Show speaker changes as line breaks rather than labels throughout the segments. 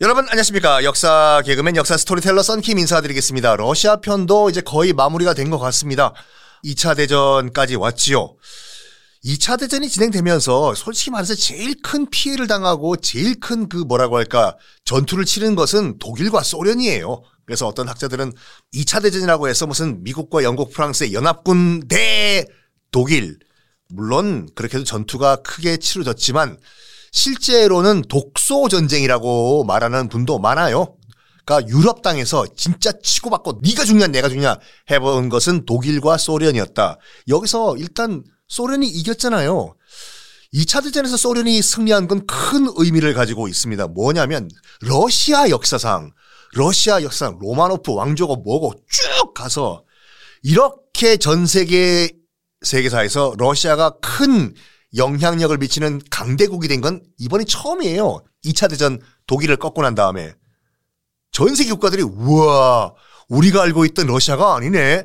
여러분 안녕하십니까 역사 개그맨 역사 스토리텔러 썬킴 인사드리겠습니다. 러시아 편도 이제 거의 마무리가 된 것 같습니다. 2차 대전까지 왔지요. 2차 대전이 진행되면서 솔직히 말해서 제일 큰 피해를 당하고 제일 큰 그 뭐라고 할까 전투를 치른 것은 독일과 소련이에요. 그래서 어떤 학자들은 2차 대전이라고 해서 무슨 미국과 영국, 프랑스의 연합군 대 독일 물론 그렇게도 전투가 크게 치러졌지만 실제로는 독소 전쟁이라고 말하는 분도 많아요. 그러니까 유럽 땅에서 진짜 치고받고 네가 죽냐 내가 죽냐 해본 것은 독일과 소련이었다. 여기서 일단 소련이 이겼잖아요. 2차 대전에서 소련이 승리한 건 큰 의미를 가지고 있습니다. 뭐냐면 러시아 역사상 러시아 역사상 로마노프 왕조가 뭐고 쭉 가서 이렇게 전 세계 세계사에서 러시아가 큰 영향력을 미치는 강대국이 된 건 이번이 처음이에요. 2차 대전 독일을 꺾고 난 다음에 전 세계 국가들이 우와 우리가 알고 있던 러시아가 아니네.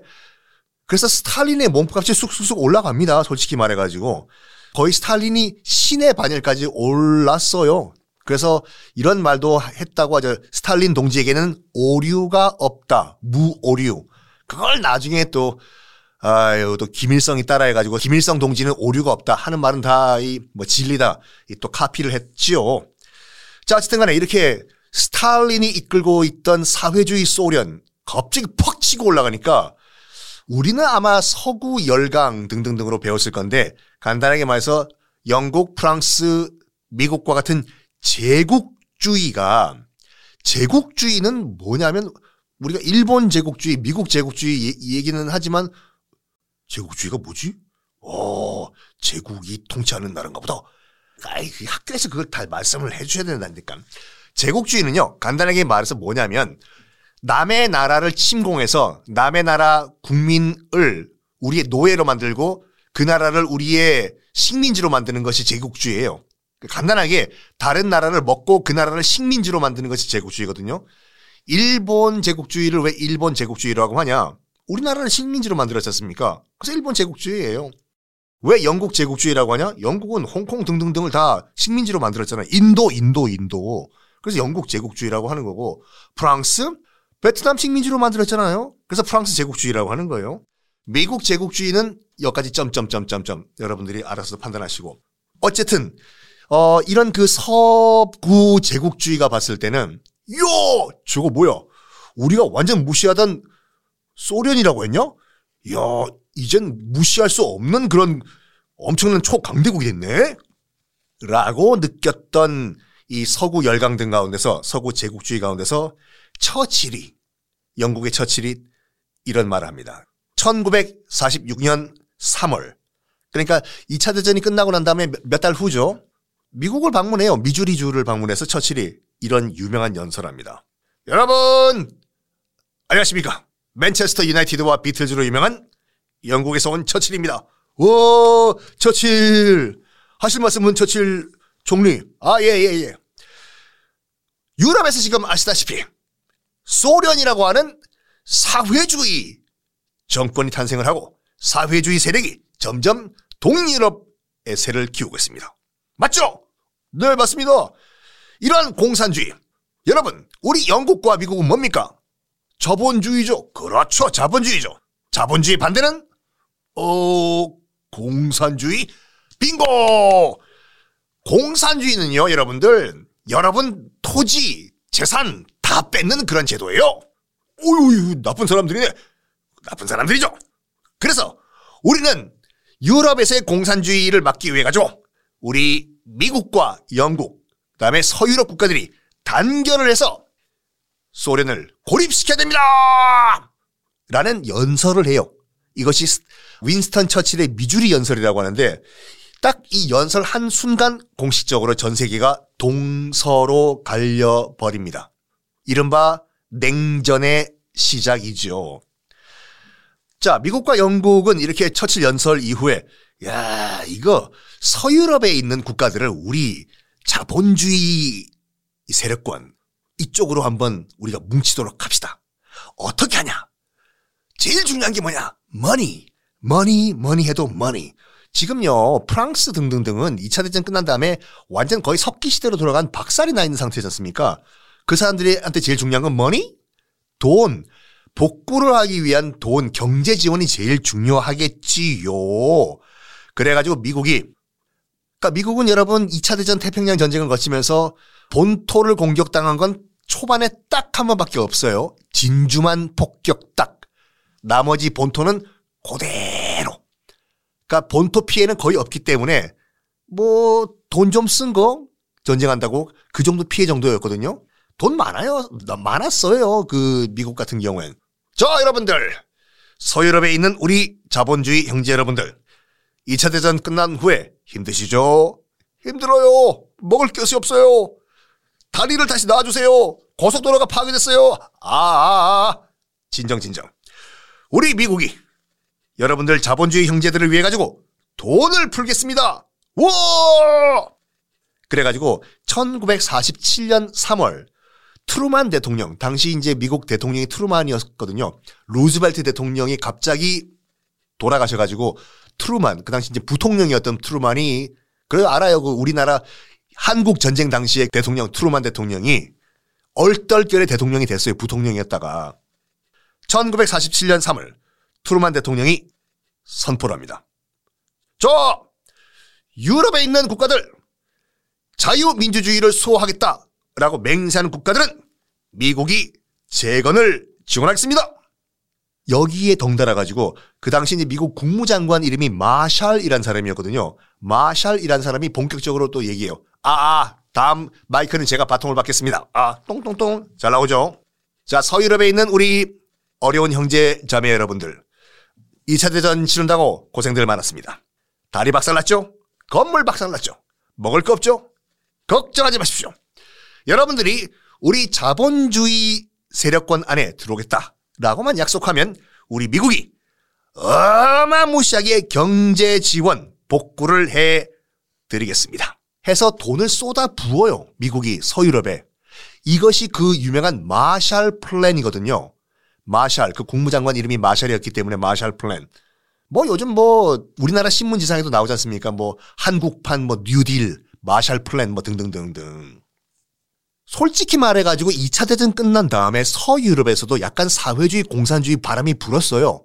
그래서 스탈린의 몸값이 쑥쑥쑥 올라갑니다. 솔직히 말해가지고 거의 스탈린이 신의 반열까지 올랐어요. 그래서 이런 말도 했다고 하죠. 스탈린 동지에게는 오류가 없다. 무오류. 그걸 나중에 또 아유, 또 김일성이 따라해가지고 김일성 동지는 오류가 없다 하는 말은 다 이 뭐 진리다. 이 또 카피를 했지요. 자, 어쨌든 간에 이렇게 스탈린이 이끌고 있던 사회주의 소련 갑자기 퍽 치고 올라가니까 우리는 아마 서구 열강 등등등으로 배웠을 건데 간단하게 말해서 영국, 프랑스, 미국과 같은 제국주의가 제국주의는 뭐냐면 우리가 일본 제국주의, 미국 제국주의 얘기는 하지만 제국주의가 뭐지? 어, 제국이 통치하는 나라인가 보다. 아이, 그 학교에서 그걸 다 말씀을 해줘야 된다니까. 제국주의는요, 간단하게 말해서 뭐냐면, 남의 나라를 침공해서 남의 나라 국민을 우리의 노예로 만들고 그 나라를 우리의 식민지로 만드는 것이 제국주의예요. 간단하게 다른 나라를 먹고 그 나라를 식민지로 만드는 것이 제국주의거든요. 일본 제국주의를 왜 일본 제국주의라고 하냐? 우리나라를 식민지로 만들었지 않습니까? 그래서 일본 제국주의예요. 왜 영국 제국주의라고 하냐? 영국은 홍콩 등등등을 다 식민지로 만들었잖아요. 인도, 인도, 인도. 그래서 영국 제국주의라고 하는 거고 프랑스, 베트남 식민지로 만들었잖아요. 그래서 프랑스 제국주의라고 하는 거예요. 미국 제국주의는 여기까지 점점점점점 여러분들이 알아서 판단하시고 어쨌든 어 이런 그 서구 제국주의가 봤을 때는 요 저거 뭐야? 우리가 완전 무시하던 소련이라고 했냐? 야, 이젠 무시할 수 없는 그런 엄청난 초강대국이 됐네? 라고 느꼈던 이 서구 열강등 가운데서 서구 제국주의 가운데서 처칠이 영국의 처칠이 이런 말을 합니다. 1946년 3월 그러니까 2차 대전이 끝나고 난 다음에 몇 달 후죠. 미국을 방문해요. 미주리주를 방문해서 처칠이 이런 유명한 연설합니다. 여러분 안녕하십니까? 맨체스터 유나이티드와 비틀즈로 유명한 영국에서 온 처칠입니다. 오, 처칠. 하실 말씀은 처칠 총리. 아, 예, 예, 예. 유럽에서 지금 아시다시피 소련이라고 하는 사회주의 정권이 탄생을 하고 사회주의 세력이 점점 동유럽의 세를 키우고 있습니다. 맞죠? 네, 맞습니다. 이러한 공산주의. 여러분, 우리 영국과 미국은 뭡니까? 자본주의죠. 그렇죠. 자본주의죠. 자본주의 반대는 어 공산주의 빙고. 공산주의는요, 여러분들 여러분 토지, 재산 다 뺏는 그런 제도예요. 오유 나쁜 사람들이네. 나쁜 사람들이죠. 그래서 우리는 유럽에서의 공산주의를 막기 위해 가지고 우리 미국과 영국, 그다음에 서유럽 국가들이 단결을 해서 소련을 고립시켜야 됩니다! 라는 연설을 해요. 이것이 윈스턴 처칠의 미주리 연설이라고 하는데 딱 이 연설 한 순간 공식적으로 전 세계가 동서로 갈려 버립니다. 이른바 냉전의 시작이죠. 자, 미국과 영국은 이렇게 처칠 연설 이후에 야, 이거 서유럽에 있는 국가들을 우리 자본주의 세력권 이쪽으로 한번 우리가 뭉치도록 합시다. 어떻게 하냐? 제일 중요한 게 뭐냐? Money. 뭐니, 뭐니 해도 money. 지금요, 프랑스 등등등은 2차 대전 끝난 다음에 완전 거의 석기 시대로 돌아간 박살이 나 있는 상태지 않습니까? 그 사람들한테 제일 중요한 건 뭐니? 돈. 복구를 하기 위한 돈, 경제 지원이 제일 중요하겠지요. 그래가지고 미국이, 그러니까 미국은 여러분 2차 대전 태평양 전쟁을 거치면서 본토를 공격당한 건 초반에 딱 한 번밖에 없어요. 진주만 폭격 딱. 나머지 본토는 그대로. 그러니까 본토 피해는 거의 없기 때문에 뭐 돈 좀 쓴 거 전쟁한다고 그 정도 피해 정도였거든요. 돈 많아요. 많았어요. 그 미국 같은 경우엔. 자, 여러분들. 서유럽에 있는 우리 자본주의 형제 여러분들. 2차 대전 끝난 후에 힘드시죠? 힘들어요. 먹을 것이 없어요. 다리를 다시 놔주세요. 고속도로가 파괴됐어요. 아, 아, 아. 진정, 진정. 우리 미국이 여러분들 자본주의 형제들을 위해 가지고 돈을 풀겠습니다. 와! 그래가지고 1947년 3월 트루만 대통령, 당시 이제 미국 대통령이 트루만이었거든요. 루즈벨트 대통령이 갑자기 돌아가셔가지고 트루만, 그 당시 이제 부통령이었던 트루만이, 그래 알아요. 그 우리나라 한국 전쟁 당시에 대통령 트루만 대통령이 얼떨결에 대통령이 됐어요. 부통령이었다가. 1947년 3월 트루만 대통령이 선포를 합니다. 저 유럽에 있는 국가들 자유민주주의를 수호하겠다라고 맹세하는 국가들은 미국이 재건을 지원하겠습니다. 여기에 덩달아 가지고 그 당시 미국 국무장관 이름이 마샬이란 사람이었거든요. 마샬이란 사람이 본격적으로 또 얘기해요. 아, 아, 다음 마이크는 제가 바통을 받겠습니다. 아, 똥똥똥. 잘 나오죠? 자, 서유럽에 있는 우리 어려운 형제 자매 여러분들. 2차 대전 치른다고 고생들 많았습니다. 다리 박살났죠? 건물 박살났죠? 먹을 거 없죠? 걱정하지 마십시오. 여러분들이 우리 자본주의 세력권 안에 들어오겠다 라고만 약속하면 우리 미국이 어마무시하게 경제 지원 복구를 해 드리겠습니다. 해서 돈을 쏟아 부어요. 미국이 서유럽에. 이것이 그 유명한 마샬 플랜이거든요. 마샬, 그 국무장관 이름이 마샬이었기 때문에 마샬 플랜. 뭐 요즘 뭐 우리나라 신문지상에도 나오지 않습니까? 뭐 한국판 뭐 뉴딜, 마샬 플랜 뭐 등등등등. 솔직히 말해가지고 2차 대전 끝난 다음에 서유럽에서도 약간 사회주의 공산주의 바람이 불었어요.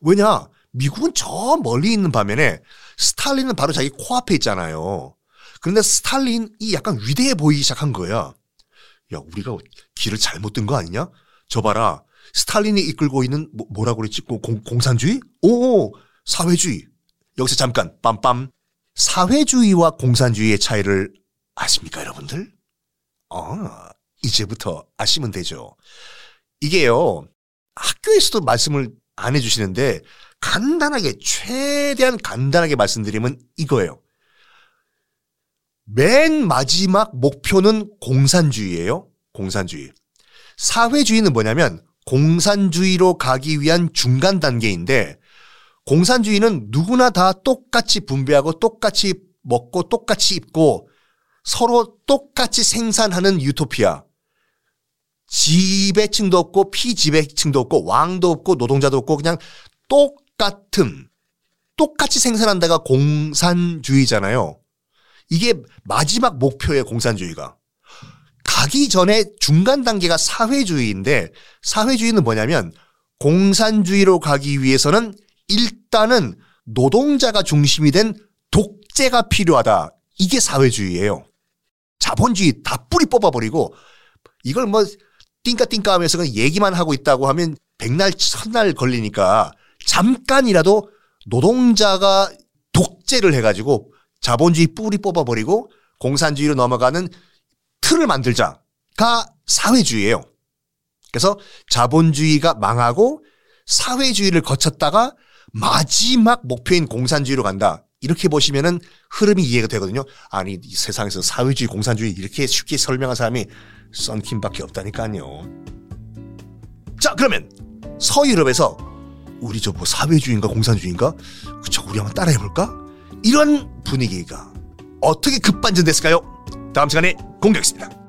왜냐? 미국은 저 멀리 있는 반면에 스탈린은 바로 자기 코앞에 있잖아요. 그런데 스탈린이 약간 위대해 보이기 시작한 거야. 야, 우리가 길을 잘못 든 거 아니냐? 저 봐라. 스탈린이 이끌고 있는 뭐, 라고 그랬지? 공, 공산주의? 오, 사회주의. 여기서 잠깐 빰빰. 사회주의와 공산주의의 차이를 아십니까, 여러분들? 아, 이제부터 아시면 되죠. 이게요, 학교에서도 말씀을 안 해주시는데, 간단하게, 최대한 간단하게 말씀드리면 이거예요. 맨 마지막 목표는 공산주의예요. 공산주의. 사회주의는 뭐냐면 공산주의로 가기 위한 중간 단계인데 공산주의는 누구나 다 똑같이 분배하고 똑같이 먹고 똑같이 입고 서로 똑같이 생산하는 유토피아. 지배층도 없고 피지배층도 없고 왕도 없고 노동자도 없고 그냥 똑같은 똑같이 생산한다가 공산주의잖아요. 이게 마지막 목표예요, 공산주의가. 가기 전에 중간 단계가 사회주의인데 사회주의는 뭐냐면 공산주의로 가기 위해서는 일단은 노동자가 중심이 된 독재가 필요하다. 이게 사회주의예요. 자본주의 다 뿌리 뽑아버리고 이걸 뭐 띵까띵까 하면서 그냥 얘기만 하고 있다고 하면 백날 천날 걸리니까 잠깐이라도 노동자가 독재를 해가지고 자본주의 뿌리 뽑아버리고 공산주의로 넘어가는 틀을 만들자가 사회주의예요. 그래서 자본주의가 망하고 사회주의를 거쳤다가 마지막 목표인 공산주의로 간다. 이렇게 보시면은 흐름이 이해가 되거든요. 아니 이 세상에서 사회주의, 공산주의 이렇게 쉽게 설명한 사람이 썬킴밖에 없다니까요. 자 그러면 서유럽에서 우리 저 뭐 사회주의인가 공산주의인가? 그쵸 우리 한번 따라해볼까? 이런 분위기가 어떻게 급반전됐을까요? 다음 시간에 공개하겠습니다.